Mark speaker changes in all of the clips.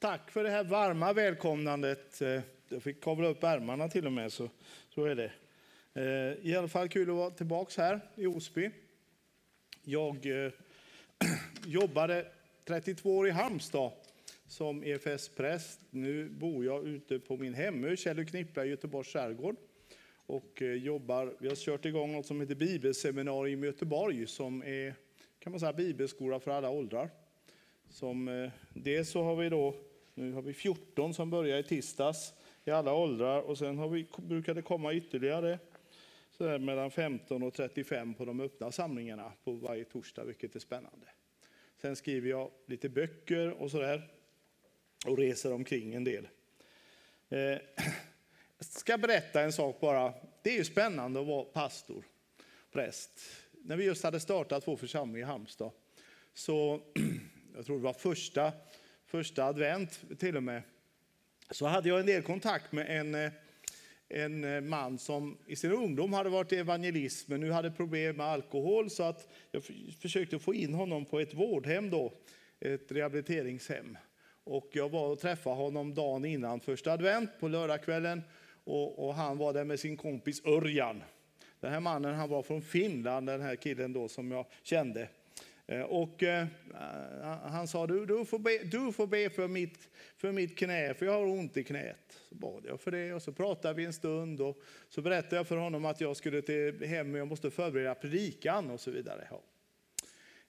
Speaker 1: Tack för det här varma välkomnandet. Eh, jag fick kavla upp ärmarna till och med, så, så är det. Eh, I alla fall kul att vara tillbaka här i Osby. Jag eh, jobbade 32 år i Halmstad som EFS-präst. Nu bor jag ute på min hemö, Källeknippa i Göteborgs skärgård. Och eh, jobbar, vi har kört igång något som heter Bibelseminarium i Göteborg som är kan man säga, bibelskola för alla åldrar. Som, dels så har vi då nu har vi 14 som börjar i tisdags i alla åldrar och sen har vi, brukar det komma ytterligare så där mellan 15 och 35 på de öppna samlingarna på varje torsdag, vilket är spännande. Sen skriver jag lite böcker och sådär och reser omkring en del. Eh, jag ska berätta en sak bara. Det är ju spännande att vara pastor, präst. När vi just hade startat vår församling i Halmstad, så jag tror det var första första advent till och med, så hade jag en del kontakt med en, eh, en eh, man som i sin ungdom hade varit evangelist, men nu hade problem med alkohol, så att jag försökte få in honom på ett vårdhem, då, ett rehabiliteringshem. Och jag var och träffade honom dagen innan första advent på lördagskvällen, och, och han var där med sin kompis Örjan. Den här mannen han var från Finland, den här killen då som jag kände. Eh, och eh, eh, han sa, du, du, får be, du får be för mitt, för mitt knä, för jag har ont i knät. Så bad jag för det och så pratade vi en stund och så berättade jag för honom att jag skulle till hem och jag måste förbereda predikan och så vidare. Ja.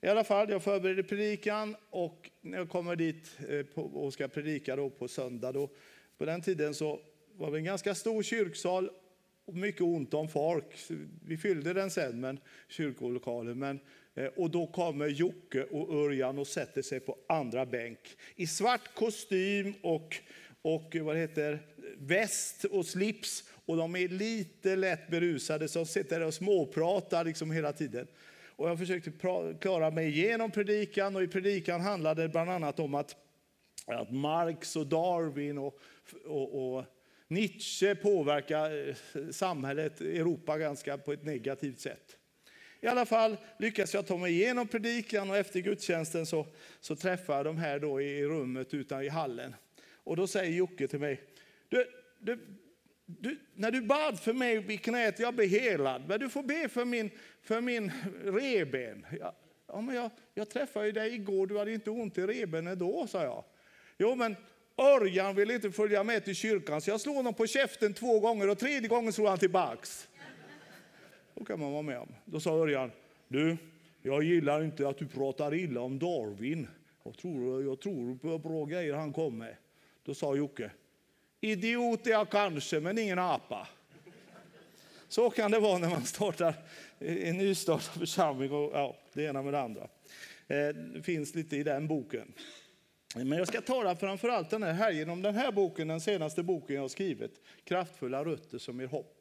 Speaker 1: I alla fall, jag förberedde predikan och när jag kommer dit och ska predika då på söndag, då, på den tiden så var det en ganska stor kyrksal och mycket ont om folk. Vi fyllde den sen, men kyrkolokalen. Men Eh, och då kommer Jocke och Örjan och sätter sig på andra bänk i svart kostym och, och eh, vad heter, väst och slips. Och de är lite lätt berusade, så de sitter där och småpratar liksom hela tiden. Och jag försökte klara mig igenom predikan och i predikan handlade det bland annat om att, att Marx och Darwin och, och, och Nietzsche påverkar eh, samhället, Europa, ganska på ett negativt sätt. I alla fall lyckas jag ta mig igenom predikan och efter gudstjänsten så, så träffar jag de här då i rummet utan i hallen. Och då säger Jocke till mig, du, du, du, när du bad för mig i knät, jag blev helad, men du får be för min, för min reben. Ja, ja, men jag, jag träffade ju dig igår, du hade inte ont i reben då, sa jag. Jo, men Örjan vill inte följa med till kyrkan, så jag slog honom på käften två gånger och tredje gången slog han tillbaks. Då kan man vara med om. Då sa Örjan, du, jag gillar inte att du pratar illa om Darwin. Jag tror, jag tror på bra grejer han kom med. Då sa Jocke, idiot är jag kanske, men ingen apa. Så kan det vara när man startar en nystartad församling och ja, det ena med det andra. Eh, det finns lite i den boken. Men jag ska tala framförallt den här helgen om den här boken, den senaste boken jag har skrivit, Kraftfulla rötter som ger hopp.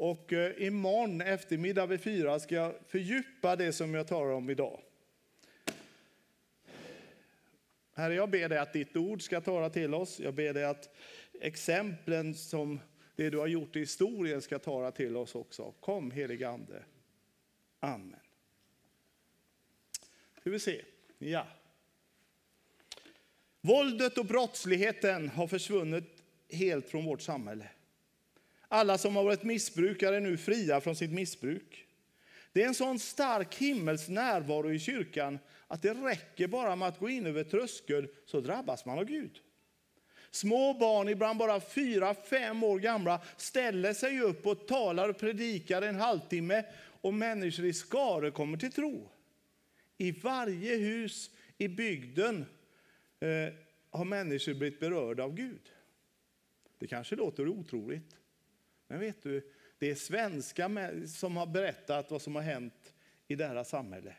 Speaker 1: Och eh, imorgon eftermiddag vid fyra ska jag fördjupa det som jag talar om idag. Herre, jag ber dig att ditt ord ska tala till oss. Jag ber dig att exemplen som det du har gjort i historien ska tala till oss också. Kom helige Ande. Amen. Ska vi se. Ja. Våldet och brottsligheten har försvunnit helt från vårt samhälle. Alla som har varit missbrukare är nu fria från sitt missbruk. Det är en sån stark himmels närvaro i kyrkan att det räcker bara med att gå in över tröskeln så drabbas man av Gud. Små barn, ibland bara fyra, fem år gamla, ställer sig upp och talar och predikar en halvtimme och människor i skare kommer till tro. I varje hus i bygden eh, har människor blivit berörda av Gud. Det kanske låter otroligt. Men vet du, det är svenskar som har berättat vad som har hänt i deras samhälle,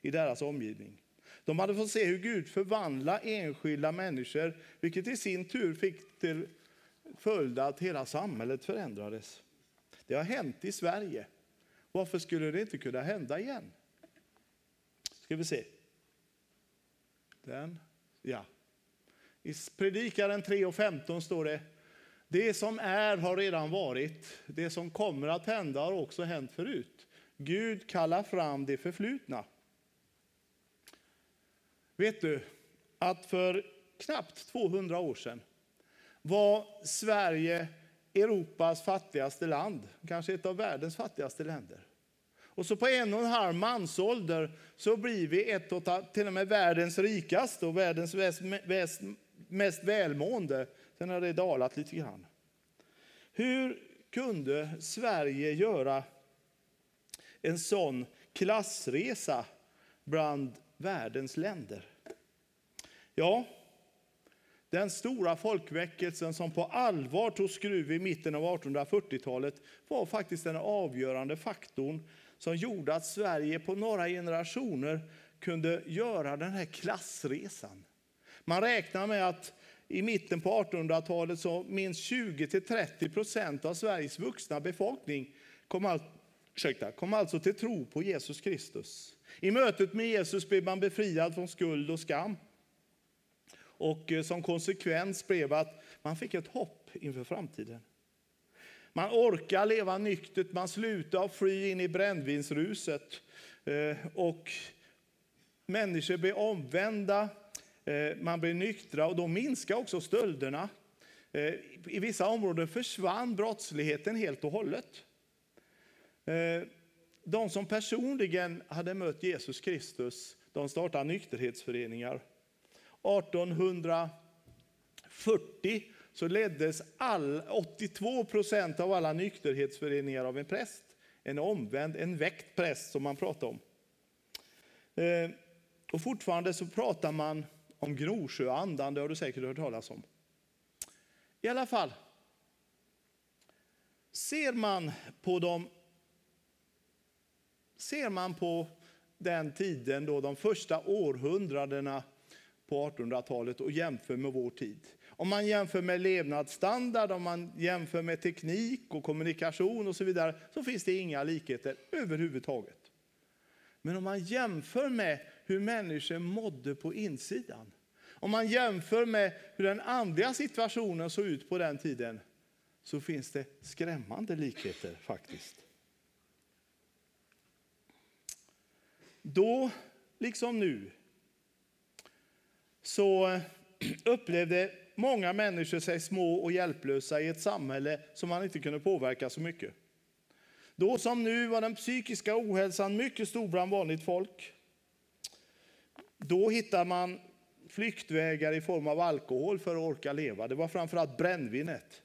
Speaker 1: i deras omgivning. De hade fått se hur Gud förvandlade enskilda människor, vilket i sin tur fick till följd att hela samhället förändrades. Det har hänt i Sverige. Varför skulle det inte kunna hända igen? Ska vi se. Den, ja. I Predikaren 3 och 15 står det det som är har redan varit. Det som kommer att hända har också hänt förut. Gud kallar fram det förflutna. Vet du att för knappt 200 år sedan var Sverige Europas fattigaste land, kanske ett av världens fattigaste länder. Och så på en och en halv mansålder så blir vi ett av till och med världens rikaste och världens mest, mest, mest välmående. Sen har det dalat lite grann. Hur kunde Sverige göra en sån klassresa bland världens länder? Ja, den stora folkväckelsen som på allvar tog skruv i mitten av 1840-talet var faktiskt den avgörande faktorn som gjorde att Sverige på några generationer kunde göra den här klassresan. Man räknar med att i mitten på 1800-talet så minst 20-30 procent av Sveriges vuxna befolkning kom, all, ursäkta, kom alltså till tro på Jesus Kristus. I mötet med Jesus blev man befriad från skuld och skam. Och eh, som konsekvens blev att man fick ett hopp inför framtiden. Man orkar leva nyktert, man slutar fly in i brännvinsruset. Eh, och människor blir omvända, Eh, man blir nyktra och då minskar också stölderna. Eh, I vissa områden försvann brottsligheten helt och hållet. Eh, de som personligen hade mött Jesus Kristus de startade nykterhetsföreningar. 1840 så leddes all, 82 procent av alla nykterhetsföreningar av en präst. En omvänd, en väckt präst som man pratar om. Och fortfarande så pratar man om Gnosjöandan, det har du säkert hört talas om. I alla fall, ser man på de Ser man på den tiden då de första århundradena på 1800-talet och jämför med vår tid. Om man jämför med levnadsstandard, om man jämför med teknik och kommunikation och så vidare, så finns det inga likheter överhuvudtaget. Men om man jämför med hur människor mådde på insidan, om man jämför med hur den andliga situationen såg ut på den tiden, så finns det skrämmande likheter faktiskt. Då, liksom nu, så eh, upplevde många människor sig små och hjälplösa i ett samhälle som man inte kunde påverka så mycket. Då som nu var den psykiska ohälsan mycket stor bland vanligt folk. Då hittar man flyktvägar i form av alkohol för att orka leva. Det var framförallt brännvinet.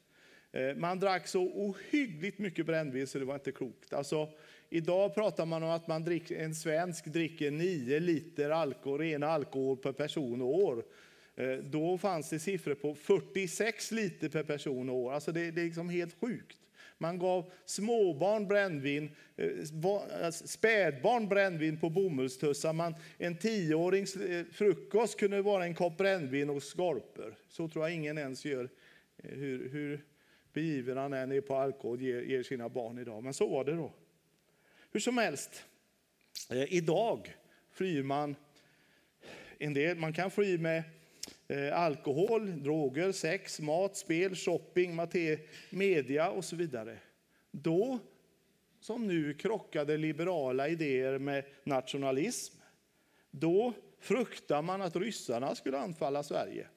Speaker 1: Eh, man drack så ohyggligt mycket brännvin så det var inte klokt. Alltså, idag pratar man om att man drick, en svensk dricker 9 liter alkohol, ren alkohol per person och år. Eh, då fanns det siffror på 46 liter per person och år. Alltså det, det är liksom helt sjukt. Man gav småbarn brännvin, eh, eh, spädbarn brännvin på bomullstussar. en tioårings eh, frukost kunde vara en kopp brännvin och skorpor. Så tror jag ingen ens gör. Hur, hur han än är på alkohol ger, ger sina barn idag. Men så var det då. Hur som helst, idag flyr man en del. Man kan fly med Eh, alkohol, droger, sex, mat, spel, shopping, media och så vidare. Då, som nu, krockade liberala idéer med nationalism. Då fruktar man att ryssarna skulle anfalla Sverige.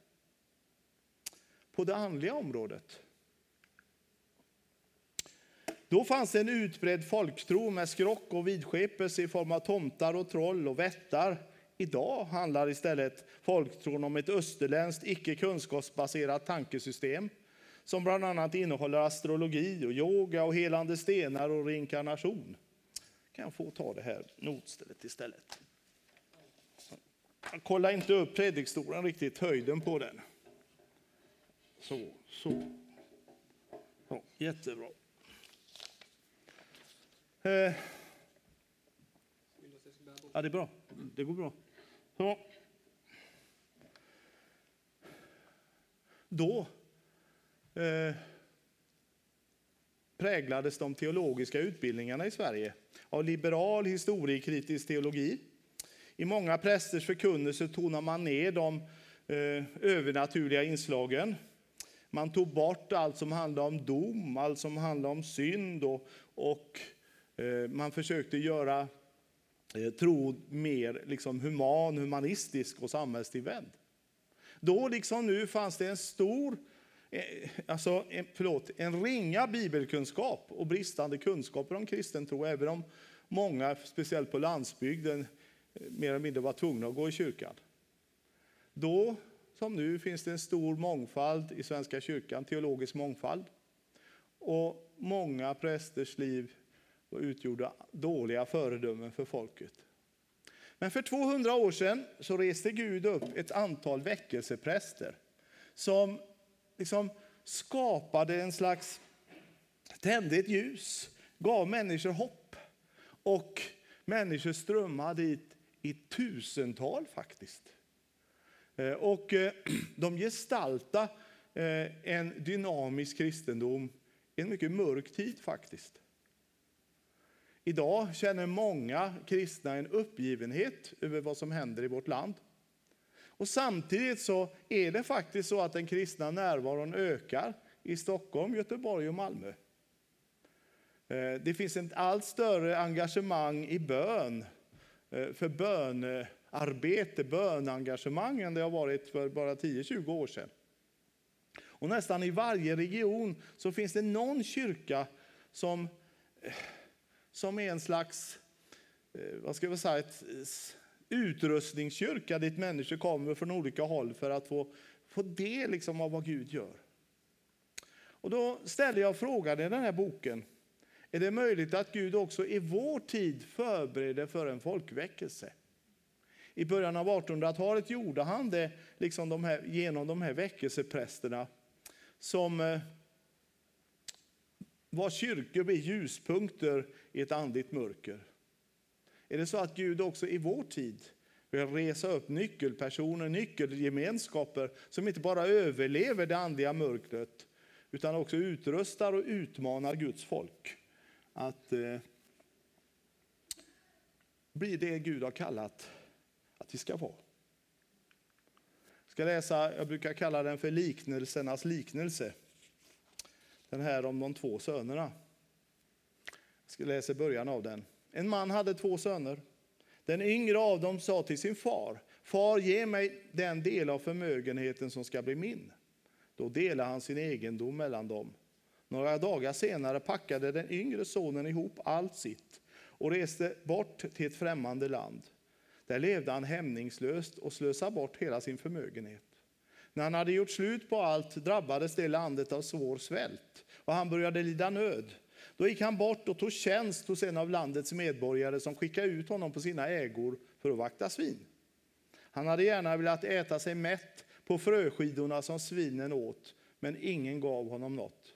Speaker 1: På det andliga området då fanns en utbredd folktro med skrock och vidskepelse i form av tomtar och troll och vättar. Idag handlar istället folktron om ett österländskt icke kunskapsbaserat tankesystem som bland annat innehåller astrologi, och yoga, och helande stenar och reinkarnation. Kan jag få ta det här notstället istället? Jag kollar inte upp predikstolen riktigt, höjden på den. Så, så. Ja, jättebra. Eh. Ja, det är bra. Det går bra. Så. Då eh, präglades de teologiska utbildningarna i Sverige av liberal historiekritisk teologi. I många prästers förkunnelse tonar man ner de eh, övernaturliga inslagen. Man tog bort allt som handlade om dom, allt som handlade om synd och, och Eh, man försökte göra Eh, tro mer liksom human, humanistisk och samhällstillvänd. Då liksom nu fanns det en stor, eh, alltså, eh, förlåt, en ringa bibelkunskap och bristande kunskaper om kristen tro, även om många, speciellt på landsbygden, mer eller mindre var tvungna att gå i kyrkan. Då, som nu, finns det en stor mångfald i Svenska kyrkan, teologisk mångfald. Och många prästers liv och utgjorde dåliga föredömen för folket. Men för 200 år sedan så reste Gud upp ett antal väckelsepräster som liksom skapade en slags, tände ett ljus, gav människor hopp. Och människor strömmade dit i tusental faktiskt. Eh, och eh, de gestaltade eh, en dynamisk kristendom i en mycket mörk tid faktiskt. Idag känner många kristna en uppgivenhet över vad som händer i vårt land. Och samtidigt så är det faktiskt så att den kristna närvaron ökar i Stockholm, Göteborg och Malmö. Eh, det finns ett allt större engagemang i bön, eh, för bönarbete, bönengagemang än det har varit för bara 10-20 år sedan. Och nästan i varje region så finns det någon kyrka som eh, som är en slags, eh, vad ska jag säga, ett utrustningskyrka dit människor kommer från olika håll för att få, få del liksom av vad Gud gör. Och då ställer jag frågan i den här boken, är det möjligt att Gud också i vår tid förbereder för en folkväckelse? I början av 1800-talet gjorde han det liksom de här, genom de här väckelseprästerna som eh, var kyrkor blir ljuspunkter i ett andligt mörker. Är det så att Gud också i vår tid vill resa upp nyckelpersoner, nyckelgemenskaper som inte bara överlever det andliga mörkret utan också utrustar och utmanar Guds folk att eh, bli det Gud har kallat att vi ska vara. Jag ska läsa, jag brukar kalla den för liknelsernas liknelse. Den här om de två sönerna. Jag läser början av den. En man hade två söner. Den yngre av dem sa till sin far, Far, ge mig den del av förmögenheten som ska bli min. Då delade han sin egendom mellan dem. Några dagar senare packade den yngre sonen ihop allt sitt och reste bort till ett främmande land. Där levde han hämningslöst och slösade bort hela sin förmögenhet. När han hade gjort slut på allt drabbades det landet av svår svält och han började lida nöd. Då gick han bort och tog tjänst hos en av landets medborgare som skickade ut honom på sina ägor för att vakta svin. Han hade gärna velat äta sig mätt på fröskidorna som svinen åt, men ingen gav honom något.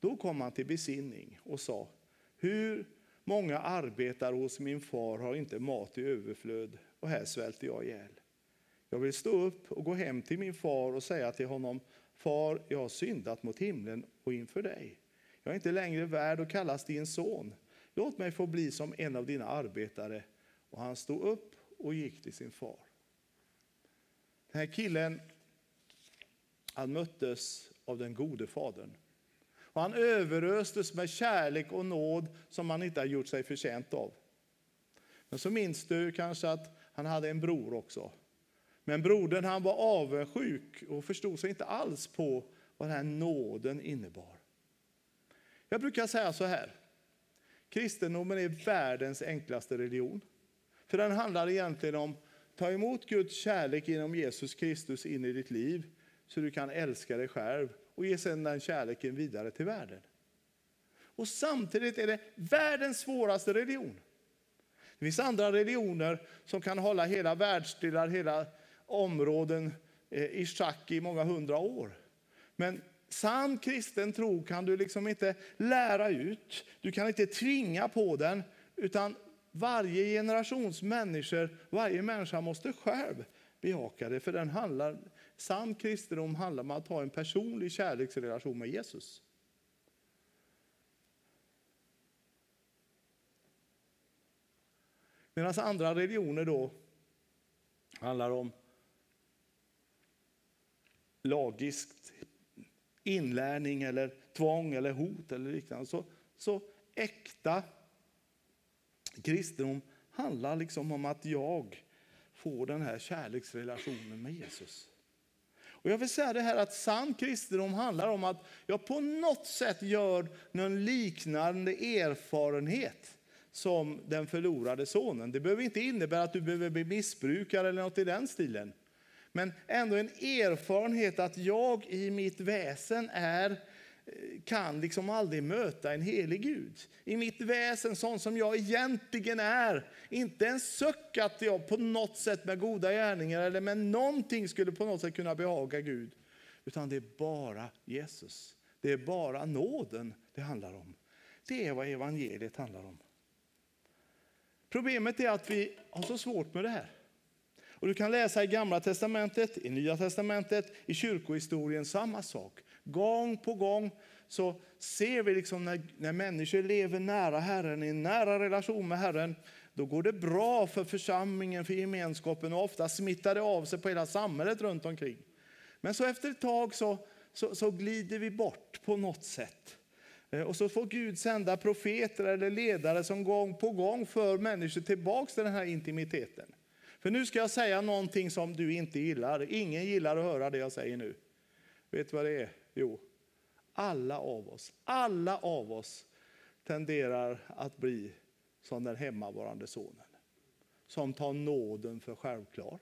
Speaker 1: Då kom han till besinning och sa, hur många arbetare hos min far har inte mat i överflöd och här svälter jag ihjäl. Jag vill stå upp och gå hem till min far och säga till honom, Far, jag har syndat mot himlen och inför dig. Jag är inte längre värd att kallas din son. Låt mig få bli som en av dina arbetare. Och han stod upp och gick till sin far. Den här killen, han möttes av den gode fadern. Och han överöstes med kärlek och nåd som han inte har gjort sig förtjänt av. Men så minns du kanske att han hade en bror också men brodern han var avundsjuk och förstod sig inte alls på vad den här nåden innebar. Jag brukar säga så här. Kristendomen är världens enklaste religion. För den handlar egentligen om att ta emot Guds kärlek genom Jesus Kristus in i ditt liv så du kan älska dig själv och ge sedan den kärleken vidare till världen. Och samtidigt är det världens svåraste religion. Det finns andra religioner som kan hålla hela världsdelar, hela områden eh, i schack i många hundra år. Men sann kristen tro kan du liksom inte lära ut, du kan inte tvinga på den, utan varje generations människor, varje människa måste själv bejaka det. För den handlar, sann kristendom handlar om att ha en personlig kärleksrelation med Jesus. Medan andra religioner då handlar om lagiskt inlärning eller tvång eller hot eller liknande. Så, så äkta kristendom handlar liksom om att jag får den här kärleksrelationen med Jesus. Och jag vill säga det här att sann kristendom handlar om att jag på något sätt gör någon liknande erfarenhet som den förlorade sonen. Det behöver inte innebära att du behöver bli missbrukare eller något i den stilen. Men ändå en erfarenhet att jag i mitt väsen är eh, kan liksom aldrig möta en helig Gud. I mitt väsen, sån som jag egentligen är. Inte en suck att jag på något sätt med goda gärningar eller med någonting skulle på något sätt kunna behaga Gud. Utan det är bara Jesus. Det är bara nåden det handlar om. Det är vad evangeliet handlar om. Problemet är att vi har så svårt med det här. Och du kan läsa i gamla testamentet, i nya testamentet, i kyrkohistorien samma sak. Gång på gång så ser vi liksom när, när människor lever nära Herren, i en nära relation med Herren, då går det bra för församlingen, för gemenskapen och ofta smittar det av sig på hela samhället runt omkring. Men så efter ett tag så, så, så glider vi bort på något sätt. Eh, och så får Gud sända profeter eller ledare som gång på gång för människor tillbaka till den här intimiteten. För nu ska jag säga någonting som du inte gillar. Ingen gillar att höra det jag säger nu. Vet du vad det är? Jo, alla av oss, alla av oss tenderar att bli som den hemmavarande sonen. Som tar nåden för självklar.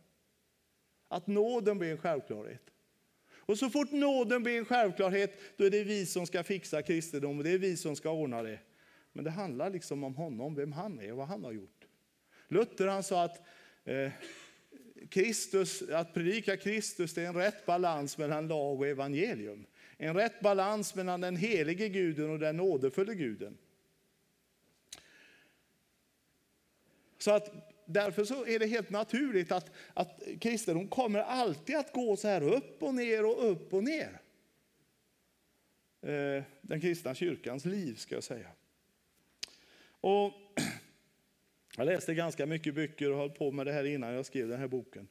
Speaker 1: Att nåden blir en självklarhet. Och så fort nåden blir en självklarhet, då är det vi som ska fixa kristendom och det är vi som ska ordna det. Men det handlar liksom om honom, vem han är och vad han har gjort. Luther han sa att Eh, Kristus, att predika Kristus det är en rätt balans mellan lag och evangelium. En rätt balans mellan den helige guden och den nådefulla guden. Så att därför så är det helt naturligt att, att kristendom kommer alltid att gå så här upp och ner och upp och ner. Eh, den kristna kyrkans liv ska jag säga. Och jag läste ganska mycket böcker och höll på med det här innan jag skrev den här boken.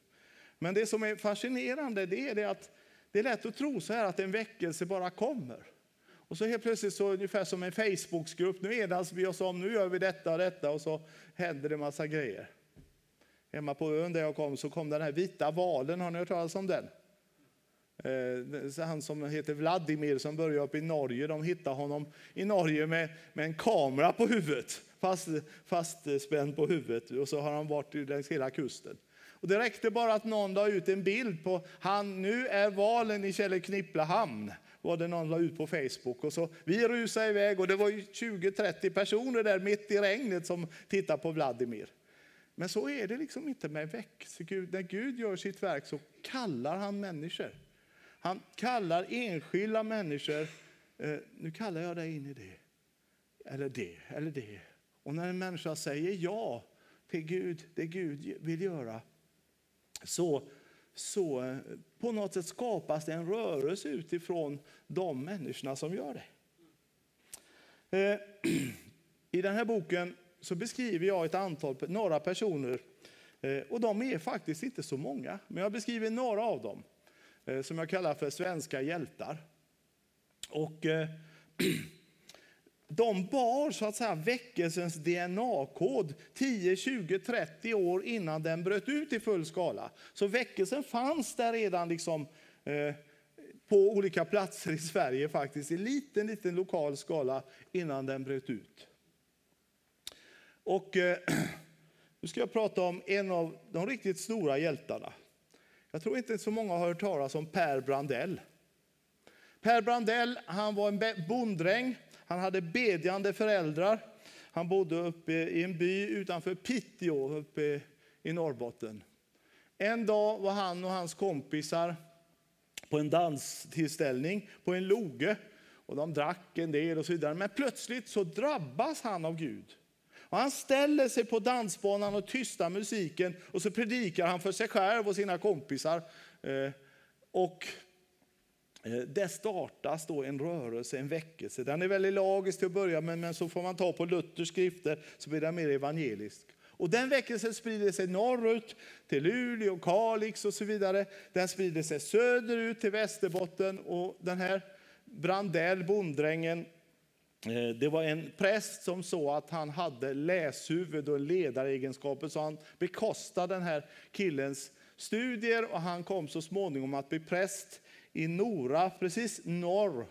Speaker 1: Men det som är fascinerande det är det att det är lätt att tro så här att en väckelse bara kommer. Och så helt plötsligt, så ungefär som en Facebookgrupp, nu enas vi oss om, nu gör vi detta och detta och så händer det massa grejer. Hemma på ön där jag kom så kom den här vita valen, har ni hört talas om den? Eh, han som heter Vladimir som började upp i Norge, de hittar honom i Norge med, med en kamera på huvudet, fast, fastspänd på huvudet och så har han varit längs hela kusten. Och det räckte bara att någon la ut en bild på han, nu är valen i Källeknippla. Var det någon la ut på Facebook. Och så vi rusade iväg och det var 20-30 personer där mitt i regnet som tittade på Vladimir. Men så är det liksom inte med väckelse. När Gud gör sitt verk så kallar han människor. Han kallar enskilda människor. Eh, nu kallar jag dig in i det. Eller det, eller det. Och när en människa säger ja till Gud, det Gud vill göra, så, så eh, på något sätt skapas det en rörelse utifrån de människorna som gör det. Eh, I den här boken så beskriver jag ett antal, några personer, eh, och de är faktiskt inte så många, men jag beskriver några av dem Eh, som jag kallar för svenska hjältar. Och eh, de bar så att säga väckelsens DNA-kod 10, 20, 30 år innan den bröt ut i full skala. Så väckelsen fanns där redan liksom, eh, på olika platser i Sverige faktiskt i liten, liten lokal skala innan den bröt ut. Och eh, nu ska jag prata om en av de riktigt stora hjältarna. Jag tror inte så många har hört talas om Per Brandell. Per Brandell han var en bonddräng han hade bedjande föräldrar. Han bodde uppe i en by utanför Piteå uppe i Norrbotten. En dag var han och hans kompisar på en danstillställning på en loge. Och de drack en del och så vidare. Men plötsligt så drabbas han av Gud. Och han ställer sig på dansbanan och tystar musiken och så predikar han för sig själv och sina kompisar. Eh, och eh, det startas då en rörelse, en väckelse. Den är väldigt lagisk till att börja med, men så får man ta på Luthers skrifter så blir den mer evangelisk. Och den väckelsen sprider sig norrut till Luleå, Kalix och så vidare. Den sprider sig söderut till Västerbotten och den här Brandell, bonddrängen, Eh, det var en präst som såg att han hade läshuvud och ledaregenskaper så han bekostade den här killens studier och han kom så småningom att bli präst i Nora, precis norr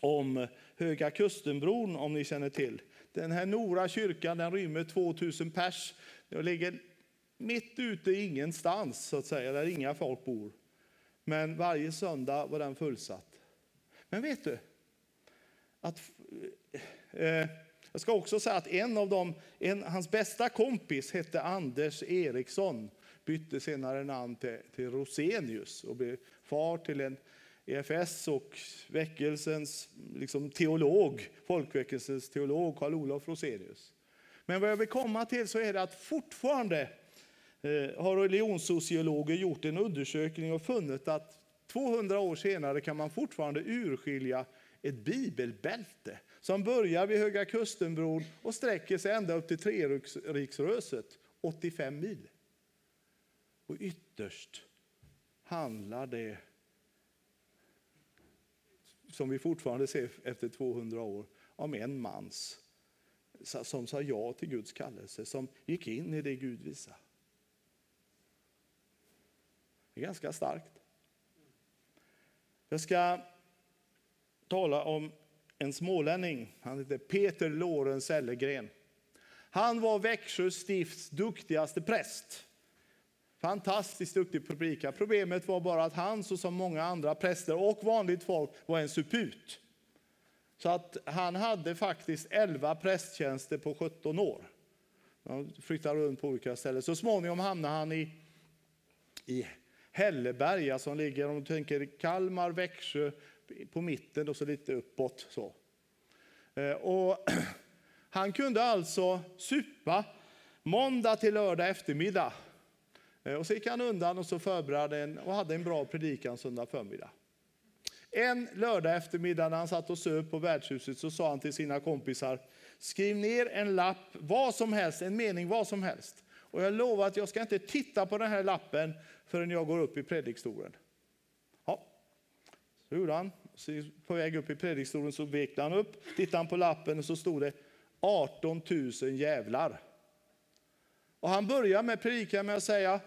Speaker 1: om Höga Kustenbron, om ni känner till. Den här Nora kyrkan den rymmer 2000 pers. Den ligger mitt ute i ingenstans, så att säga, där inga folk bor. Men varje söndag var den fullsatt. Men vet du? Att, eh, jag ska också säga att en av dem, en, hans bästa kompis hette Anders Eriksson. Bytte senare namn till, till Rosenius och blev far till en EFS och väckelsens liksom, teolog, folkväckelsens teolog Karl-Olof Rosenius. Men vad jag vill komma till så är det att fortfarande eh, har religionssociologer gjort en undersökning och funnit att 200 år senare kan man fortfarande urskilja ett bibelbälte som börjar vid Höga Kustenbron och sträcker sig ända upp till Treriksröset, 85 mil. Och ytterst handlar det som vi fortfarande ser efter 200 år, om en mans som sa ja till Guds kallelse, som gick in i det Gud visade. Det är ganska starkt. Jag ska tala om en smålänning. Han heter Peter Lorenz Ellegren. Han var Växjö stifts duktigaste präst. Fantastiskt duktig predika. Problemet var bara att han, så som många andra präster och vanligt folk, var en suput. Så att han hade faktiskt 11 prästtjänster på 17 år. Han flyttade runt på olika ställen. Så småningom hamnade han i, i Hälleberga som ligger, om du tänker Kalmar, Växjö, på mitten och så lite uppåt. Så. Eh, och han kunde alltså supa måndag till lördag eftermiddag eh, och så gick han undan och så förberedde en, och hade en bra predikan söndag förmiddag. En lördag eftermiddag när han satt och söp på värdshuset så sa han till sina kompisar, skriv ner en lapp, vad som helst, en mening vad som helst. Och jag lovar att jag ska inte titta på den här lappen förrän jag går upp i predikstolen. Så gjorde han. Så på väg upp i predikstolen så vek han upp, tittade han på lappen och så stod det 18 000 jävlar. Och han börjar med predikan med att säga,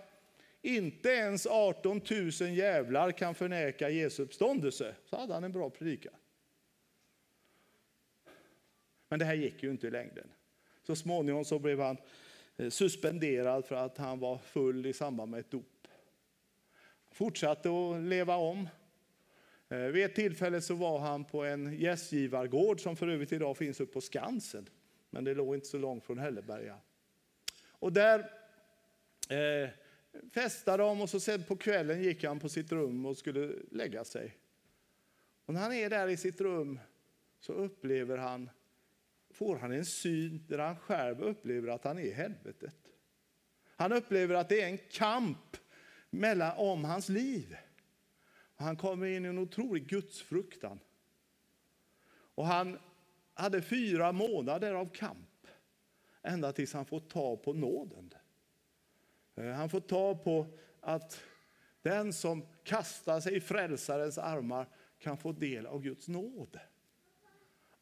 Speaker 1: inte ens 18 000 jävlar kan förneka Jesu uppståndelse. Så hade han en bra predikan. Men det här gick ju inte i längden. Så småningom så blev han eh, suspenderad för att han var full i samband med ett dop. Fortsatte att leva om. Eh, vid ett tillfälle så var han på en gästgivargård som för övrigt idag finns uppe på Skansen. Men det låg inte så långt från Hälleberga. Och där eh, festade de och så sen på kvällen gick han på sitt rum och skulle lägga sig. Och när han är där i sitt rum så upplever han, får han en syn där han själv upplever att han är i helvetet. Han upplever att det är en kamp mellan, om hans liv. Han kommer in i en otrolig gudsfruktan. Och han hade fyra månader av kamp ända tills han får ta på nåden. Eh, han får ta på att den som kastar sig i frälsarens armar kan få del av Guds nåd.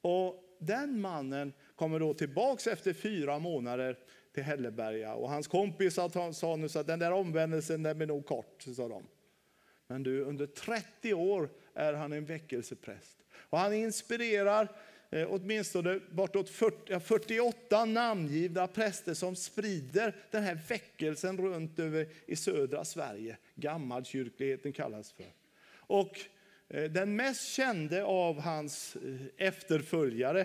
Speaker 1: Och den mannen kommer då tillbaks efter fyra månader till Hälleberga. Och hans kompisar sa nu att den där omvändelsen den blir nog kort. Sa de. Men du, under 30 år är han en väckelsepräst. Och han inspirerar eh, åtminstone bortåt 40, 48 namngivna präster som sprider den här väckelsen runt över i södra Sverige. Gammalkyrkligheten kallas för. Och eh, den mest kände av hans eh, efterföljare,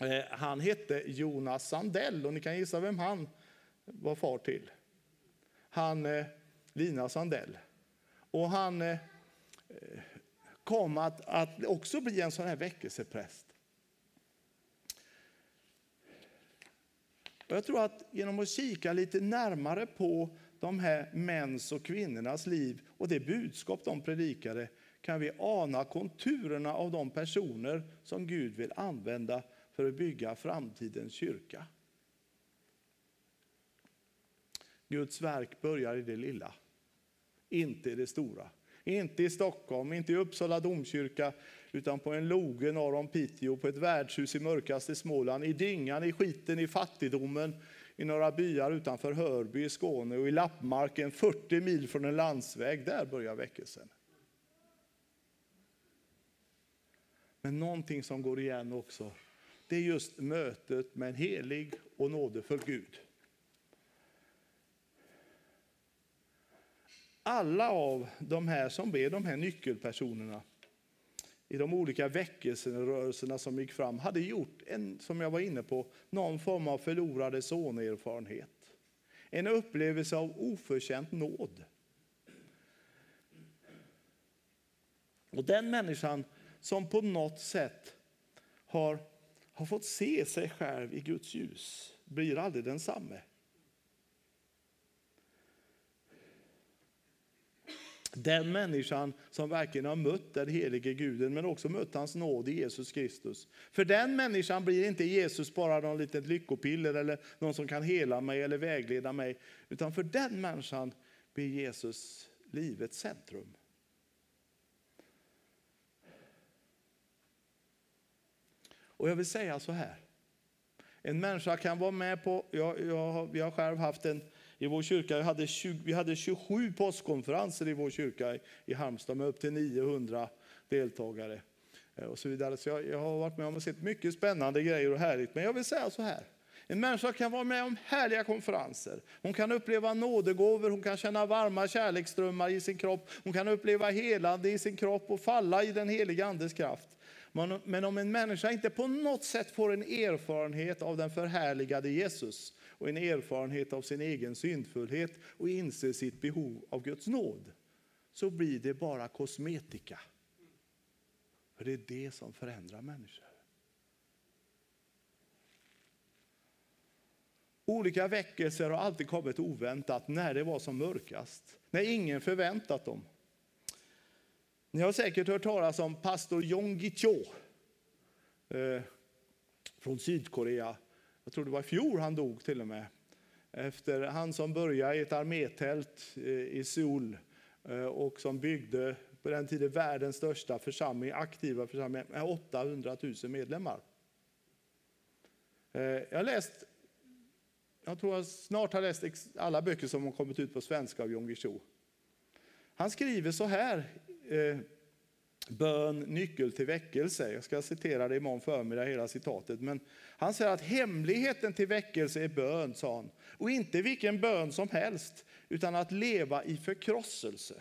Speaker 1: eh, han hette Jonas Sandell och ni kan gissa vem han var far till. Han, eh, Lina Sandell. Och han eh, kom att, att också bli en sån här väckelsepräst. Jag tror att genom att kika lite närmare på de här mäns och kvinnornas liv och det budskap de predikade kan vi ana konturerna av de personer som Gud vill använda för att bygga framtidens kyrka. Guds verk börjar i det lilla, inte i det stora. Inte i Stockholm, inte i Uppsala domkyrka, utan på en loge norr om Piteå, på ett värdshus i mörkaste Småland, i dyngan, i skiten, i fattigdomen, i några byar utanför Hörby i Skåne och i Lappmarken 40 mil från en landsväg. Där börjar väckelsen. Men någonting som går igen också, det är just mötet med en helig och nådefull Gud. Alla av de här som blev de här nyckelpersonerna i de olika väckelserörelserna som gick fram hade gjort, en, som jag var inne på, någon form av förlorade sonerfarenhet. En upplevelse av oförtjänt nåd. Och den människan som på något sätt har, har fått se sig själv i Guds ljus blir aldrig densamme. Den människan som verkligen har mött den helige guden men också mött hans nåd i Jesus Kristus. För den människan blir inte Jesus bara någon litet lyckopiller eller någon som kan hela mig eller vägleda mig. Utan för den människan blir Jesus livets centrum. Och jag vill säga så här. En människa kan vara med på, jag, jag, vi har själv haft en i vår kyrka. Vi hade, 20, vi hade 27 påskkonferenser i vår kyrka i, Halmstad med upp till 900 deltagare. Eh, och så vidare. Så jag, jag har varit med om och sett mycket spännande grejer och härligt. Men jag vill säga så här. En människa kan vara med om härliga konferenser. Hon kan uppleva nådegåvor, hon kan känna varma kärleksströmmar i sin kropp. Hon kan uppleva helande i sin kropp och falla i den heliga Andes kraft. Men om en människa inte på något sätt får en erfarenhet av den förhärligade Jesus, och en erfarenhet av sin egen syndfullhet och inser sitt behov av Guds nåd, så blir det bara kosmetika. För det är det som förändrar människor. Olika väckelser har alltid kommit oväntat när det var som mörkast, när ingen förväntat dem. Ni har säkert hört talas om pastor Jong Gi-cho eh, från Sydkorea jag tror det var i fjol han dog till och med. Efter han som började i ett armétält eh, i Seoul eh, och som byggde på den tiden världens största församling, aktiva församling med 800 000 medlemmar. Eh, jag har läst, jag tror jag snart har läst alla böcker som har kommit ut på svenska av Jon Guillou. Han skriver så här bön, nyckel till väckelse. Jag ska citera det imorgon förmiddag, hela citatet. Men han säger att hemligheten till väckelse är bön, sa han. Och inte vilken bön som helst, utan att leva i förkrosselse.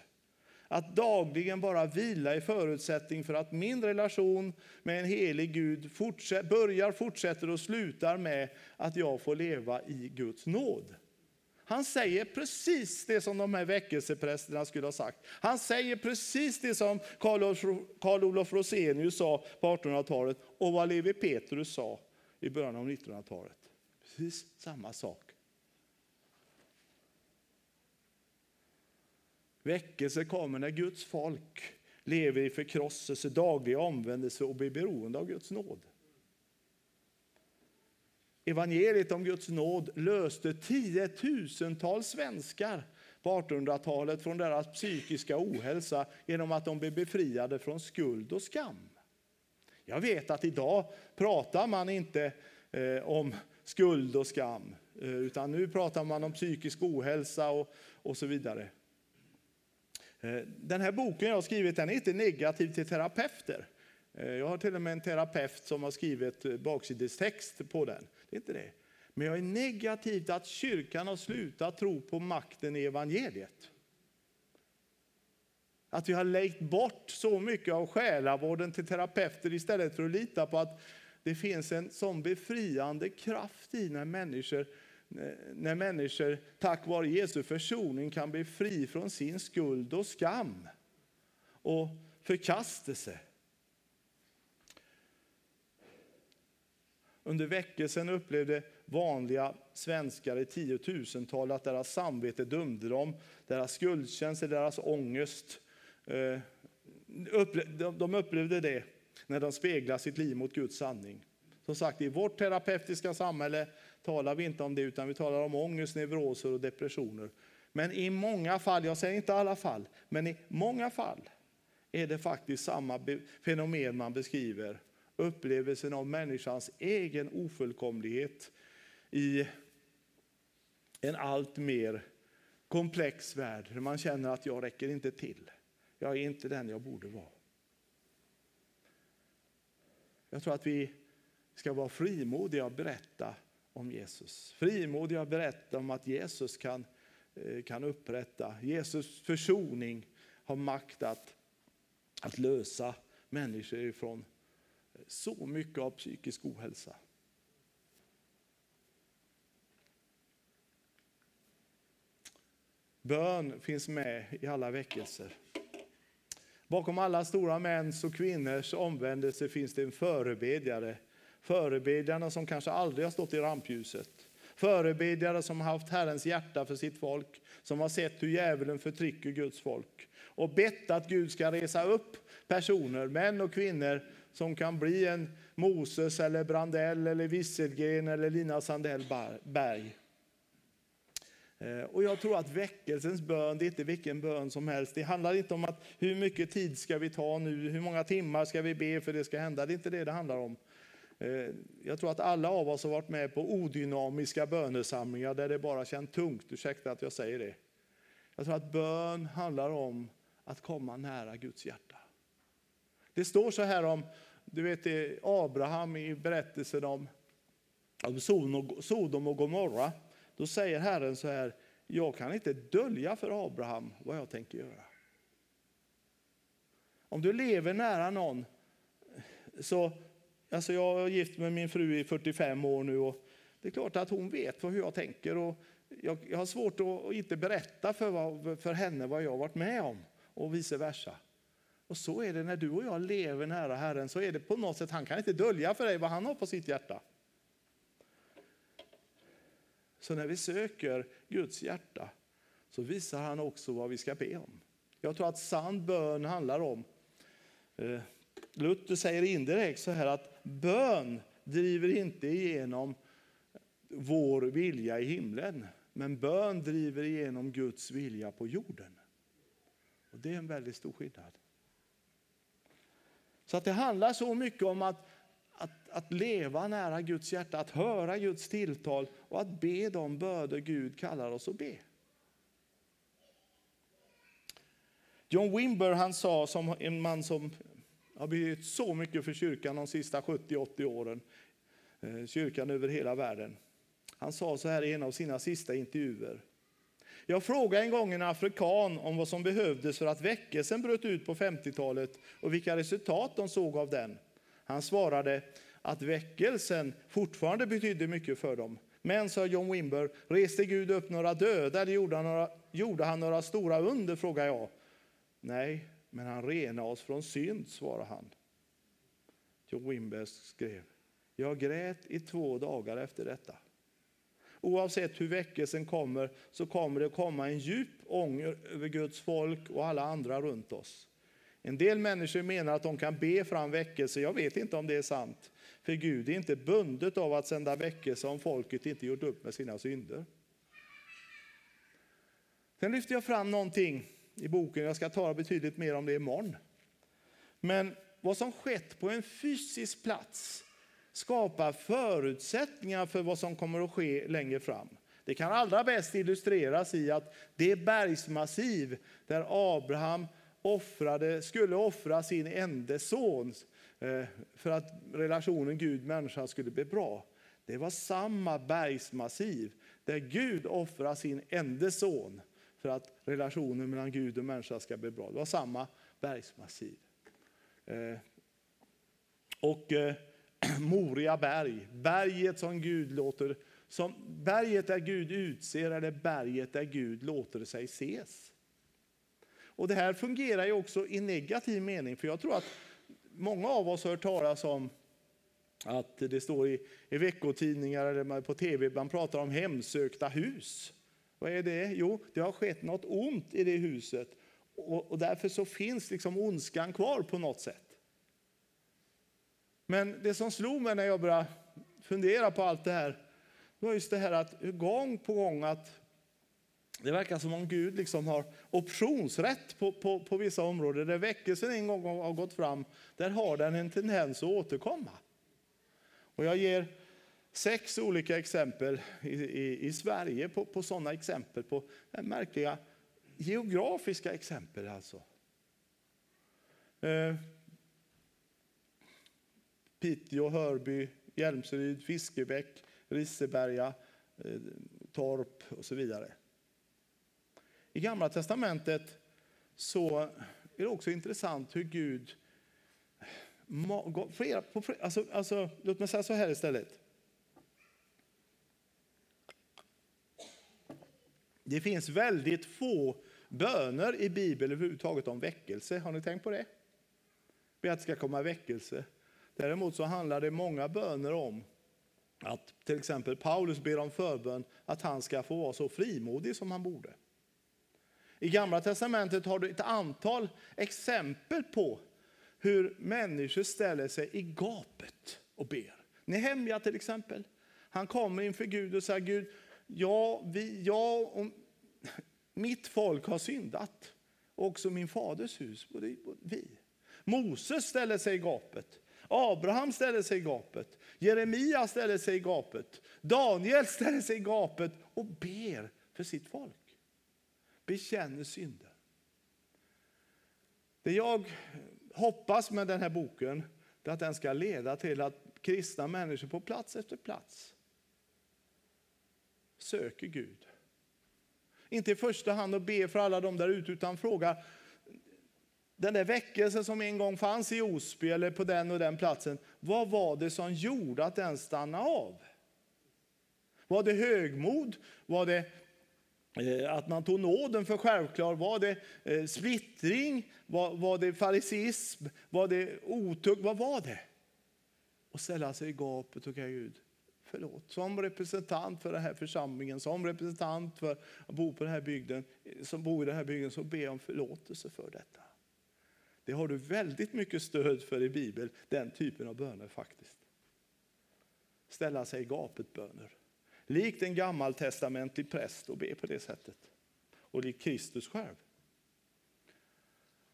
Speaker 1: Att dagligen bara vila i förutsättning för att min relation med en helig Gud fortsätt, börjar, fortsätter och slutar med att jag får leva i Guds nåd. Han säger precis det som de här väckelseprästerna skulle ha sagt. Han säger precis det som Karl Olof Rosenius sa på 1800-talet och vad Levi Petrus sa i början av 1900-talet. Precis samma sak. Väckelse kommer när Guds folk lever i förkrosselse, daglig omvändelse och blir beroende av Guds nåd. Evangeliet om Guds nåd löste tiotusentals svenskar på 1800-talet från deras psykiska ohälsa genom att de blev befriade från skuld och skam. Jag vet att idag pratar man inte eh, om skuld och skam, eh, utan nu pratar man om psykisk ohälsa och, och så vidare. Eh, den här boken jag har skrivit den är inte negativ till terapeuter. Eh, jag har till och med en terapeut som har skrivit eh, baksidestext på den. Inte det. Men jag är negativ till att kyrkan har slutat tro på makten i evangeliet. Att vi har lejt bort så mycket av själavården till terapeuter istället för att lita på att det finns en sån befriande kraft i när människor, när människor tack vare Jesu försoning kan bli fri från sin skuld och skam och förkastelse. Under väckelsen upplevde vanliga svenskar i tiotusental att deras samvete dömde dem, deras skuldkänsla, deras ångest. Eh, de upplevde det när de speglade sitt liv mot Guds sanning. Som sagt, i vårt terapeutiska samhälle talar vi inte om det, utan vi talar om ångest, neuroser och depressioner. Men i många fall, jag säger inte alla fall, men i många fall är det faktiskt samma fenomen man beskriver upplevelsen av människans egen ofullkomlighet i en allt mer komplex värld där man känner att jag räcker inte till. Jag är inte den jag borde vara. Jag tror att vi ska vara frimodiga och berätta om Jesus. Frimodiga och berätta om att Jesus kan, eh, kan upprätta. Jesus försoning har makt att, att lösa människor ifrån så mycket av psykisk ohälsa. Bön finns med i alla väckelser. Bakom alla stora mäns och kvinnors omvändelse finns det en förebedjare. Förebedjarna som kanske aldrig har stått i rampljuset. Förebedjare som har haft Herrens hjärta för sitt folk, som har sett hur djävulen förtrycker Guds folk och bett att Gud ska resa upp personer, män och kvinnor, som kan bli en Moses, eller Brandell, eller Wisselgren eller Lina Sandell Berg. Eh, och jag tror att väckelsens bön, det är inte vilken bön som helst. Det handlar inte om att hur mycket tid ska vi ta nu, hur många timmar ska vi be för det ska hända. Det är inte det det handlar om. Eh, jag tror att alla av oss har varit med på odynamiska bönesamlingar där det bara känns tungt. Ursäkta att jag säger det. Jag tror att bön handlar om att komma nära Guds hjärta. Det står så här om du vet, Abraham i berättelsen om, om Sodom och Gomorra. Då säger Herren så här, jag kan inte dölja för Abraham vad jag tänker göra. Om du lever nära någon, så, alltså jag har gift med min fru i 45 år nu och det är klart att hon vet hur jag tänker. Och jag, jag har svårt att inte berätta för, för henne vad jag har varit med om och vice versa. Och så är det när du och jag lever nära Herren, så är det på något sätt, han kan inte dölja för dig vad han har på sitt hjärta. Så när vi söker Guds hjärta så visar han också vad vi ska be om. Jag tror att sann bön handlar om, eh, Luther säger indirekt så här att bön driver inte igenom vår vilja i himlen, men bön driver igenom Guds vilja på jorden. Och Det är en väldigt stor skillnad. Så att det handlar så mycket om att, att, att leva nära Guds hjärta, att höra Guds tilltal och att be de böder Gud kallar oss att be. John Wimber han sa, som en man som har betytt så mycket för kyrkan de sista 70-80 åren, eh, kyrkan över hela världen. Han sa så här i en av sina sista intervjuer. Jag frågade en gång en afrikan om vad som behövdes för att väckelsen bröt ut på 50-talet och vilka resultat de såg av den. Han svarade att väckelsen fortfarande betydde mycket för dem. Men, sa John Wimber, reste Gud upp några döda eller gjorde han några, gjorde han några stora under? frågade jag. Nej, men han renade oss från synd, svarade han. John Wimber skrev, jag grät i två dagar efter detta. Oavsett hur väckelsen kommer så kommer det komma en djup ånger över Guds folk och alla andra runt oss. En del människor menar att de kan be fram väckelse. Jag vet inte om det är sant. För Gud är inte bundet av att sända väckelse om folket inte gjort upp med sina synder. Sen lyfter jag fram någonting i boken, jag ska tala betydligt mer om det imorgon. Men vad som skett på en fysisk plats skapar förutsättningar för vad som kommer att ske längre fram. Det kan allra bäst illustreras i att det bergsmassiv där Abraham offrade, skulle offra sin enda son eh, för att relationen Gud-människa skulle bli bra. Det var samma bergsmassiv där Gud offrar sin enda son för att relationen mellan Gud och människa ska bli bra. Det var samma bergsmassiv. Eh, och eh, Moria berg, berget som Gud låter, som berget där Gud utser eller berget där Gud låter sig ses. Och det här fungerar ju också i negativ mening, för jag tror att många av oss har hört talas om att det står i, i veckotidningar eller på tv, man pratar om hemsökta hus. Vad är det? Jo, det har skett något ont i det huset och, och därför så finns liksom ondskan kvar på något sätt. Men det som slog mig när jag började fundera på allt det här, var just det här att gång på gång att det verkar som om Gud liksom har optionsrätt på, på, på vissa områden. Där väckelsen en gång har gått fram, där har den en tendens att återkomma. Och jag ger sex olika exempel i, i, i Sverige på, på sådana exempel, på märkliga geografiska exempel alltså. Eh, Piteå, Hörby, Hjälmseryd, Fiskebäck, Risseberga, eh, Torp och så vidare. I Gamla Testamentet så är det också intressant hur Gud... alltså, alltså, låt mig säga så här istället. Det finns väldigt få böner i Bibeln överhuvudtaget om väckelse. Har ni tänkt på det? Be att det ska komma väckelse. Däremot så handlar det många böner om att till exempel Paulus ber om förbön att han ska få vara så frimodig som han borde. I Gamla Testamentet har du ett antal exempel på hur människor ställer sig i gapet och ber. Nehemja till exempel. Han kommer inför Gud och säger Gud, ja, vi, jag och mitt folk har syndat. Också min faders hus, både vi. Moses ställer sig i gapet. Abraham ställer sig i gapet. Jeremia ställer sig i gapet. Daniel ställer sig i gapet och ber för sitt folk. Bekänner synder. Det jag hoppas med den här boken är att den ska leda till att kristna människor på plats efter plats söker Gud. Inte i första hand att be för alla de där ute utan fråga den där väckelsen som en gång fanns i Osby eller på den och den platsen, vad var det som gjorde att den stannade av? Var det högmod? Var det eh, att man tog nåden för självklar? Var det eh, splittring? Var, var det farisism? Var det otukt? Vad var det? Och ställa sig i gapet och säga Gud, förlåt. Som representant för den här församlingen, som representant för att bo på den här bygden, som bor i den här bygden, så ber jag om förlåtelse för detta. Det har du väldigt mycket stöd för i Bibeln, den typen av böner faktiskt. Ställa sig i gapet böner. Likt en gammaltestamentlig präst och be på det sättet. Och likt Kristus själv.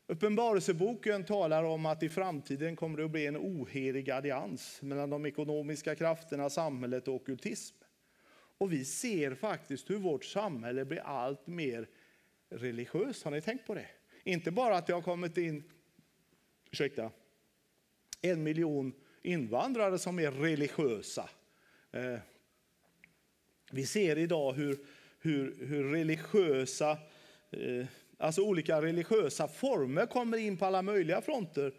Speaker 1: Uppenbarelseboken talar om att i framtiden kommer det att bli en ohelig allians mellan de ekonomiska krafterna, samhället och ockultism. Och vi ser faktiskt hur vårt samhälle blir allt mer religiöst. Har ni tänkt på det? Inte bara att det har kommit in ursäkta, en miljon invandrare som är religiösa. Eh, vi ser idag hur, hur, hur religiösa, eh, alltså olika religiösa former kommer in på alla möjliga fronter.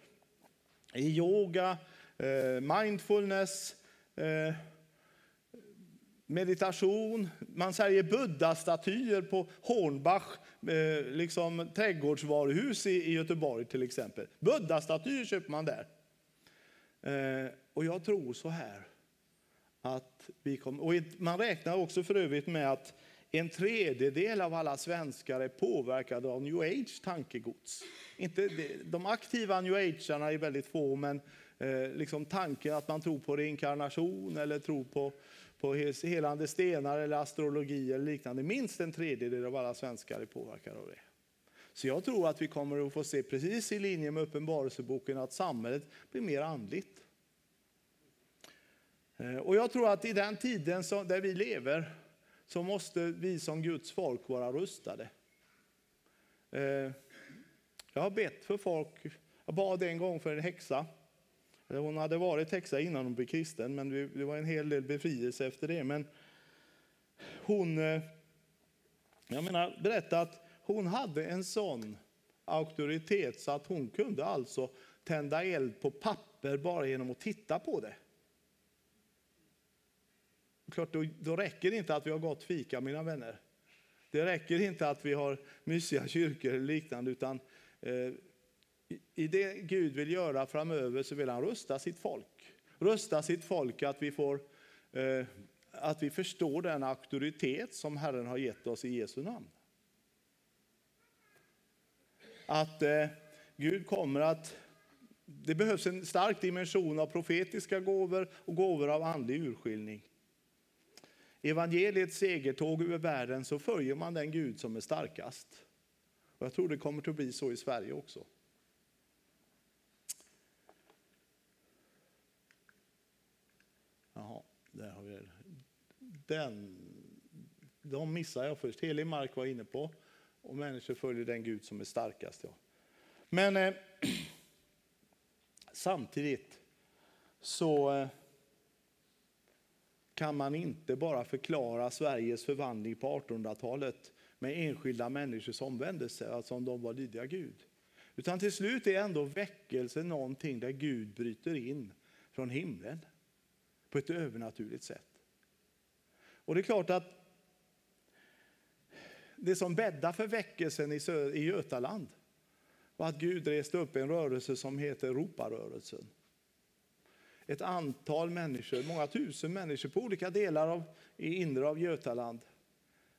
Speaker 1: I yoga, eh, mindfulness, eh, meditation. Man säljer buddha-statyer på Hornbach eh, liksom, trädgårdsvaruhus i, i Göteborg till exempel. Buddha-statyer köper man där. Eh, och jag tror så här att vi kommer, och man räknar också för övrigt med att en tredjedel av alla svenskar är påverkade av new age tankegods. Inte, de aktiva new agearna är väldigt få, men eh, liksom tanken att man tror på reinkarnation eller tror på på helande stenar eller astrologi eller liknande. Minst en tredjedel av alla svenskar är påverkade av det. Så jag tror att vi kommer att få se, precis i linje med Uppenbarelseboken, att samhället blir mer andligt. Eh, och jag tror att i den tiden som, där vi lever så måste vi som Guds folk vara rustade. Eh, jag har bett för folk, jag bad en gång för en häxa hon hade varit häxa innan hon blev kristen, men det var en hel del befrielse efter det. Men hon eh, jag menar, berätta att hon hade en sån auktoritet så att hon kunde alltså tända eld på papper bara genom att titta på det. Klart, då, då räcker det inte att vi har gått fika, mina vänner. Det räcker inte att vi har mysiga kyrkor eller liknande, utan eh, i det Gud vill göra framöver så vill han rusta sitt folk. Rusta sitt folk att vi, får, eh, att vi förstår den auktoritet som Herren har gett oss i Jesu namn. Att eh, Gud kommer att... Det behövs en stark dimension av profetiska gåvor och gåvor av andlig urskiljning. Evangeliets segertåg över världen så följer man den Gud som är starkast. Och jag tror det kommer att bli så i Sverige också. Där har vi den. De missar jag först. Helig mark var jag inne på. Och människor följer den Gud som är starkast. Ja. Men eh, samtidigt så eh, kan man inte bara förklara Sveriges förvandling på 1800-talet med enskilda människors omvändelse, alltså om de var lydiga Gud. Utan till slut är ändå väckelse någonting där Gud bryter in från himlen på ett övernaturligt sätt. Och det är klart att det som bäddade för väckelsen i Götaland var att Gud reste upp en rörelse som heter Europarörelsen. Ett antal människor, många tusen människor på olika delar av i inre av Götaland.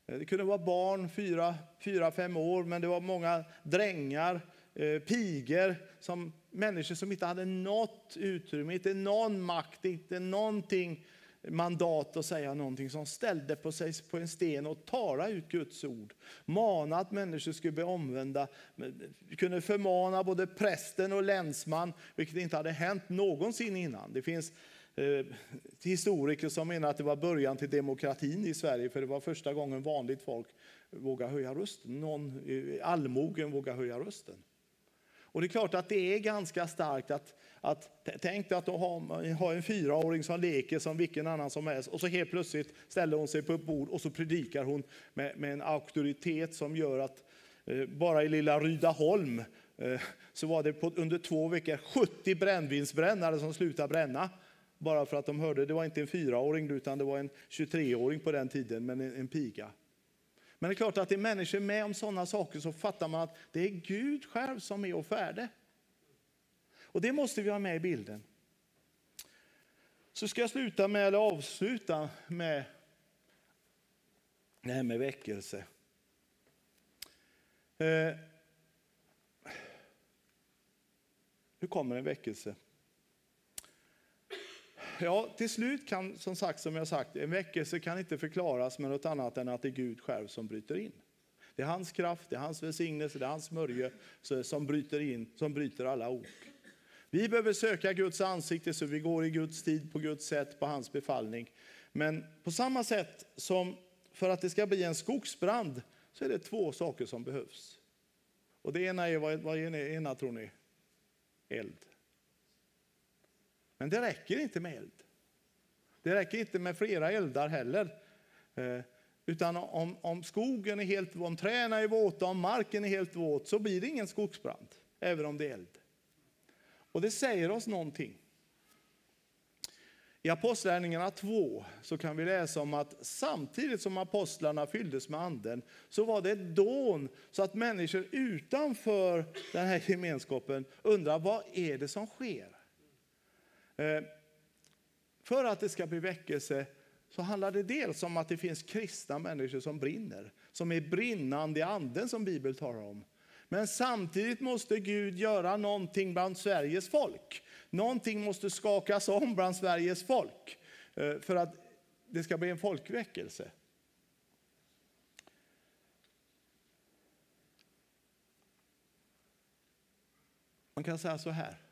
Speaker 1: Eh, det kunde vara barn, fyra, fyra fem år, men det var många drängar, Pigor, piger, som, människor som inte hade något utrymme, inte någon makt, inte någonting mandat att säga någonting, som ställde på sig på en sten och talade ut Guds ord. Mana att människor skulle bli omvända. Kunde förmana både prästen och länsman, vilket inte hade hänt någonsin innan. Det finns eh, historiker som menar att det var början till demokratin i Sverige, för det var första gången vanligt folk vågade höja rösten. Någon, eh, allmogen vågade höja rösten. Och det är klart att det är ganska starkt att, att tänk dig att ha, har en fyraåring som leker som vilken annan som helst och så helt plötsligt ställer hon sig på ett bord och så predikar hon med, med en auktoritet som gör att eh, bara i lilla Rydaholm eh, så var det på, under två veckor 70 brännvinsbrännare som slutade bränna. Bara för att de hörde, det var inte en fyraåring utan det var en 23-åring på den tiden, men en, en piga. Men det är klart att är människor med om sådana saker så fattar man att det är Gud själv som är och färde. Och det måste vi ha med i bilden. Så ska jag sluta med, eller avsluta med det här med väckelse. Eh, hur kommer en väckelse? Ja, till slut kan, som sagt, som jag sagt, en väckelse kan inte förklaras med något annat än att det är Gud själv som bryter in. Det är hans kraft, det är hans välsignelse, det är hans smörje som bryter in, som bryter alla ok. Vi behöver söka Guds ansikte så vi går i Guds tid, på Guds sätt, på hans befallning. Men på samma sätt som för att det ska bli en skogsbrand så är det två saker som behövs. Och det ena är, vad, vad är det ena tror ni? Eld. Men det räcker inte med eld. Det räcker inte med flera eldar heller. Eh, utan om, om skogen är helt om träna är våta, om marken är helt våt, så blir det ingen skogsbrand, även om det är eld. Och det säger oss någonting. I Apostlagärningarna 2 så kan vi läsa om att samtidigt som apostlarna fylldes med anden så var det ett dån så att människor utanför den här gemenskapen undrar vad är det som sker? Eh, för att det ska bli väckelse så handlar det dels om att det finns kristna människor som brinner, som är brinnande i anden som Bibeln talar om. Men samtidigt måste Gud göra någonting bland Sveriges folk. Någonting måste skakas om bland Sveriges folk eh, för att det ska bli en folkväckelse. Man kan säga så här.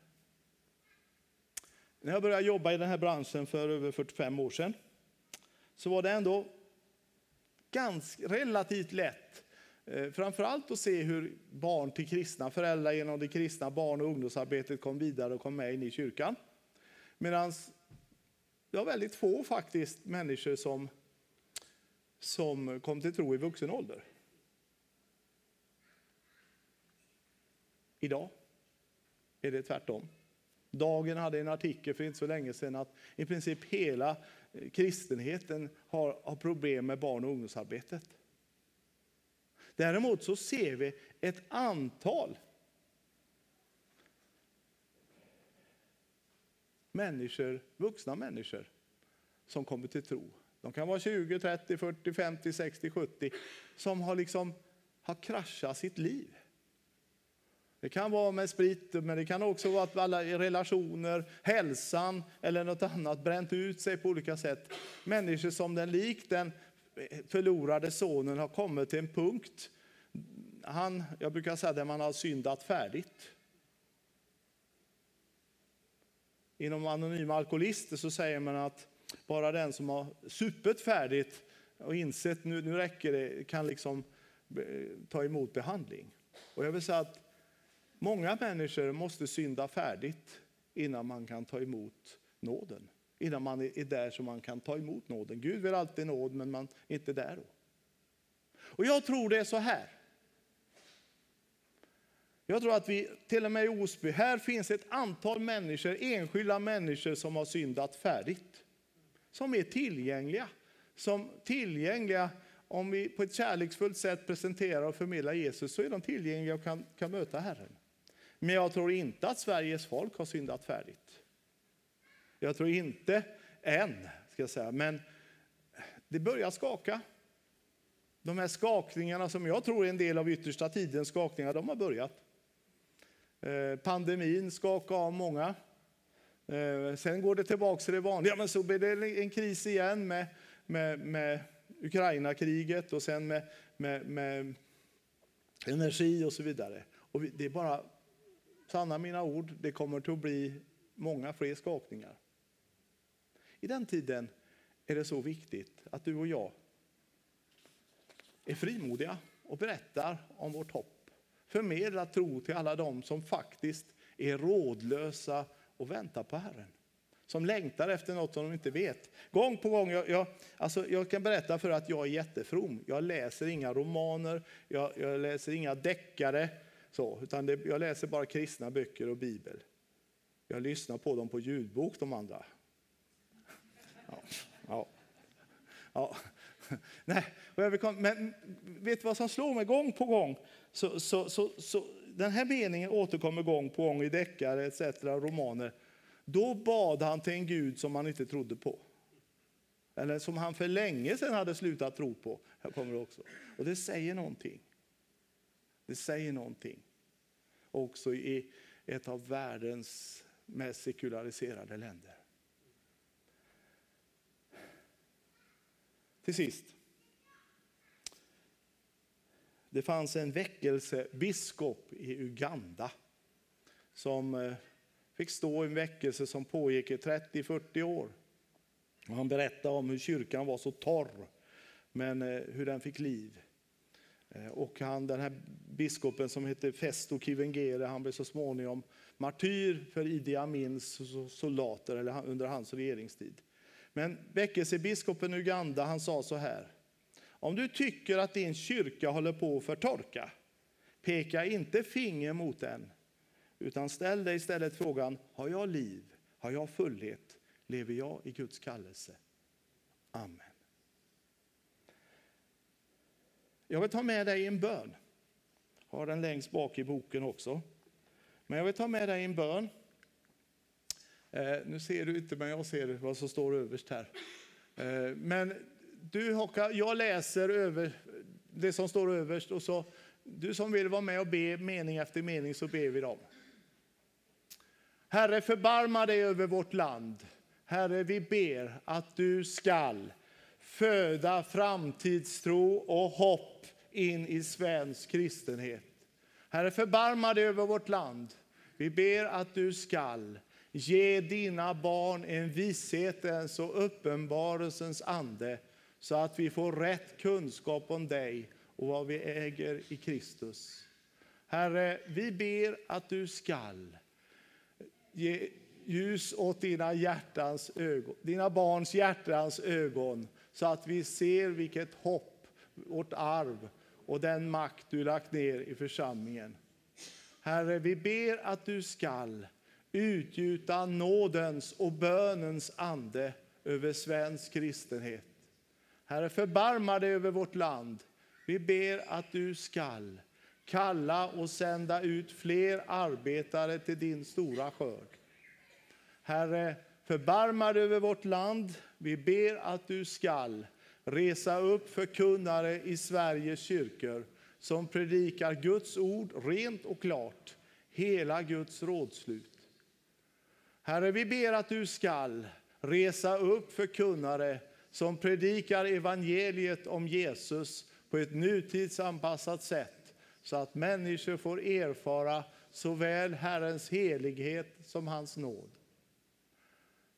Speaker 1: När jag började jobba i den här branschen för över 45 år sedan så var det ändå ganska, relativt lätt eh, framförallt att se hur barn till kristna, föräldrar genom det kristna barn och ungdomsarbetet kom vidare och kom med in i kyrkan. Medan det var väldigt få faktiskt människor som, som kom till tro i vuxen ålder. Idag är det tvärtom. Dagen hade en artikel för inte så länge sedan att i princip hela eh, kristenheten har, har problem med barn och ungdomsarbetet. Däremot så ser vi ett antal människor, vuxna människor som kommer till tro. De kan vara 20, 30, 40, 50, 60, 70 som har liksom har kraschat sitt liv. Det kan vara med sprit, men det kan också vara att alla relationer, hälsan eller något annat bränt ut sig på olika sätt. Människor som den likt den förlorade sonen har kommit till en punkt, han, jag brukar säga där man har syndat färdigt. Inom anonyma alkoholister så säger man att bara den som har supit färdigt och insett nu, nu räcker det, kan liksom eh, ta emot behandling. Och jag vill säga att många människor måste synda färdigt innan man kan ta emot nåden. Innan man är där så man kan ta emot nåden. Gud vill alltid nåd, men man är inte där då. Och jag tror det är så här. Jag tror att vi, till och med i Osby, här finns ett antal människor, enskilda människor som har syndat färdigt. Som är tillgängliga. Som tillgängliga, om vi på ett kärleksfullt sätt presenterar och förmedlar Jesus, så är de tillgängliga och kan, kan möta Herren. Men jag tror inte att Sveriges folk har syndat färdigt. Jag tror inte än, ska jag säga, men det börjar skaka. De här skakningarna som jag tror är en del av yttersta tidens skakningar, de har börjat. Eh, pandemin skakade av många. Eh, sen går det tillbaka till det vanliga, men så blir det en kris igen med, med, med Ukraina-kriget och sen med, med, med, energi och så vidare. Och det är bara, sanna mina ord, det kommer att bli många fler skakningar. I den tiden är det så viktigt att du och jag är frimodiga och berättar om vårt hopp. Förmedlar tro till alla dem som faktiskt är rådlösa och väntar på Herren. Som längtar efter något som de inte vet. Gång på gång, jag, jag, alltså jag kan berätta för att jag är jättefrom. Jag läser inga romaner, jag, jag läser inga deckare, så, utan det, jag läser bara kristna böcker och bibel. Jag lyssnar på dem på ljudbok, de andra. Ja, ja, ja. Nej, men vet du vad som slår mig gång på gång? Så, så, så, så, den här meningen återkommer gång på gång i deckare, etc. romaner. Då bad han till en Gud som han inte trodde på. Eller som han för länge sedan hade slutat tro på. Här kommer det också. Och det säger någonting. Det säger någonting. Också i ett av världens mest sekulariserade länder. Till sist. Det fanns en väckelsebiskop i Uganda som eh, fick stå i en väckelse som pågick i 30-40 år. Och han berättade om hur kyrkan var så torr, men eh, hur den fick liv. Eh, och han, den här biskopen som hette Festo Kivengere, han blev så småningom martyr för Idi Amins soldater eller under hans regeringstid. Men väckelsebiskopen i Uganda han sa så här. Om du tycker att din kyrka håller på att förtorka, peka inte finger mot den, utan ställ dig istället frågan, har jag liv? Har jag fullhet? Lever jag i Guds kallelse? Amen. Jag vill ta med dig en bön. Jag har den längst bak i boken också. Men jag vill ta med dig en bön Eh, nu ser du inte, men jag ser vad som står överst här. Eh, men du, jag läser över det som står överst och så du som vill vara med och be mening efter mening så ber vi dem. Herre, förbarma dig över vårt land. Herre, vi ber att du skall föda framtidstro och hopp in i svensk kristenhet. Herre, förbarma dig över vårt land. Vi ber att du skall Ge dina barn en vishetens och uppenbarelsens ande så att vi får rätt kunskap om dig och vad vi äger i Kristus. Herre, vi ber att du skall ge ljus åt dina, hjärtans ögon, dina barns hjärtans ögon så att vi ser vilket hopp, vårt arv och den makt du lagt ner i församlingen. Herre, vi ber att du skall utgjuta nådens och bönens ande över svensk kristenhet. Herre, förbarma dig över vårt land. Vi ber att du skall kalla och sända ut fler arbetare till din stora skörd. Herre, förbarma dig över vårt land. Vi ber att du skall resa upp förkunnare i Sveriges kyrkor som predikar Guds ord rent och klart, hela Guds rådslut. Herre, vi ber att du skall resa upp förkunnare som predikar evangeliet om Jesus på ett nutidsanpassat sätt så att människor får erfara såväl Herrens helighet som hans nåd.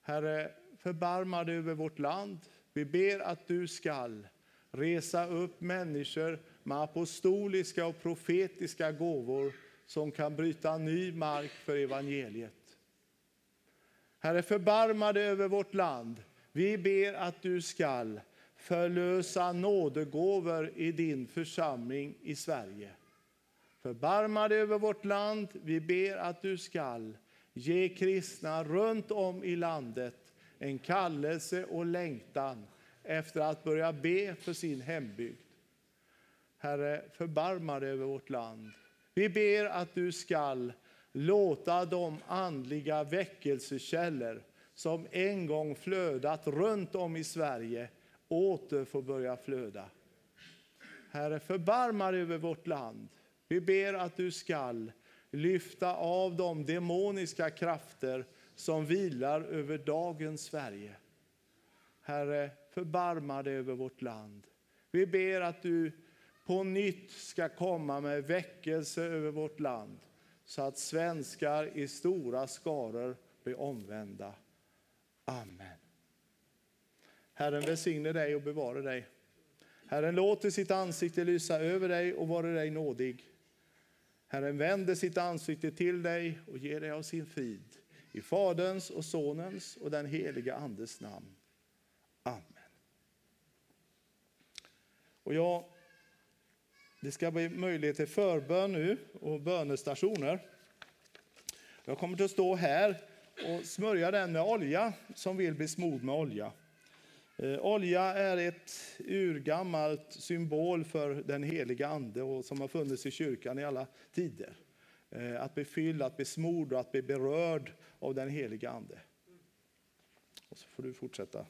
Speaker 1: Herre, förbarma dig över vårt land. Vi ber att du skall resa upp människor med apostoliska och profetiska gåvor som kan bryta ny mark för evangeliet. Herre, förbarma dig över vårt land. Vi ber att du skall förlösa nådegåvor i din församling i Sverige. Förbarma dig över vårt land. Vi ber att du skall ge kristna runt om i landet en kallelse och längtan efter att börja be för sin hembygd. Herre, förbarma dig över vårt land. Vi ber att du skall låta de andliga väckelsekällor som en gång flödat runt om i Sverige åter få börja flöda. Herre, förbarma dig över vårt land. Vi ber att du skall lyfta av de demoniska krafter som vilar över dagens Sverige. Herre, förbarma dig över vårt land. Vi ber att du på nytt ska komma med väckelse över vårt land så att svenskar i stora skaror blir omvända. Amen. Herren välsigne dig och bevara dig. Herren låter sitt ansikte lysa över dig och vara dig nådig. Herren vänder sitt ansikte till dig och ger dig av sin frid. I Faderns och Sonens och den heliga Andes namn. Amen. Och jag, det ska bli möjlighet till förbön nu och bönestationer. Jag kommer att stå här och smörja den med olja som vill bli smord med olja. Eh, olja är ett urgammalt symbol för den heliga Ande och som har funnits i kyrkan i alla tider. Eh, att bli fylld, att bli smord och att bli berörd av den heliga Ande. Och så får du fortsätta.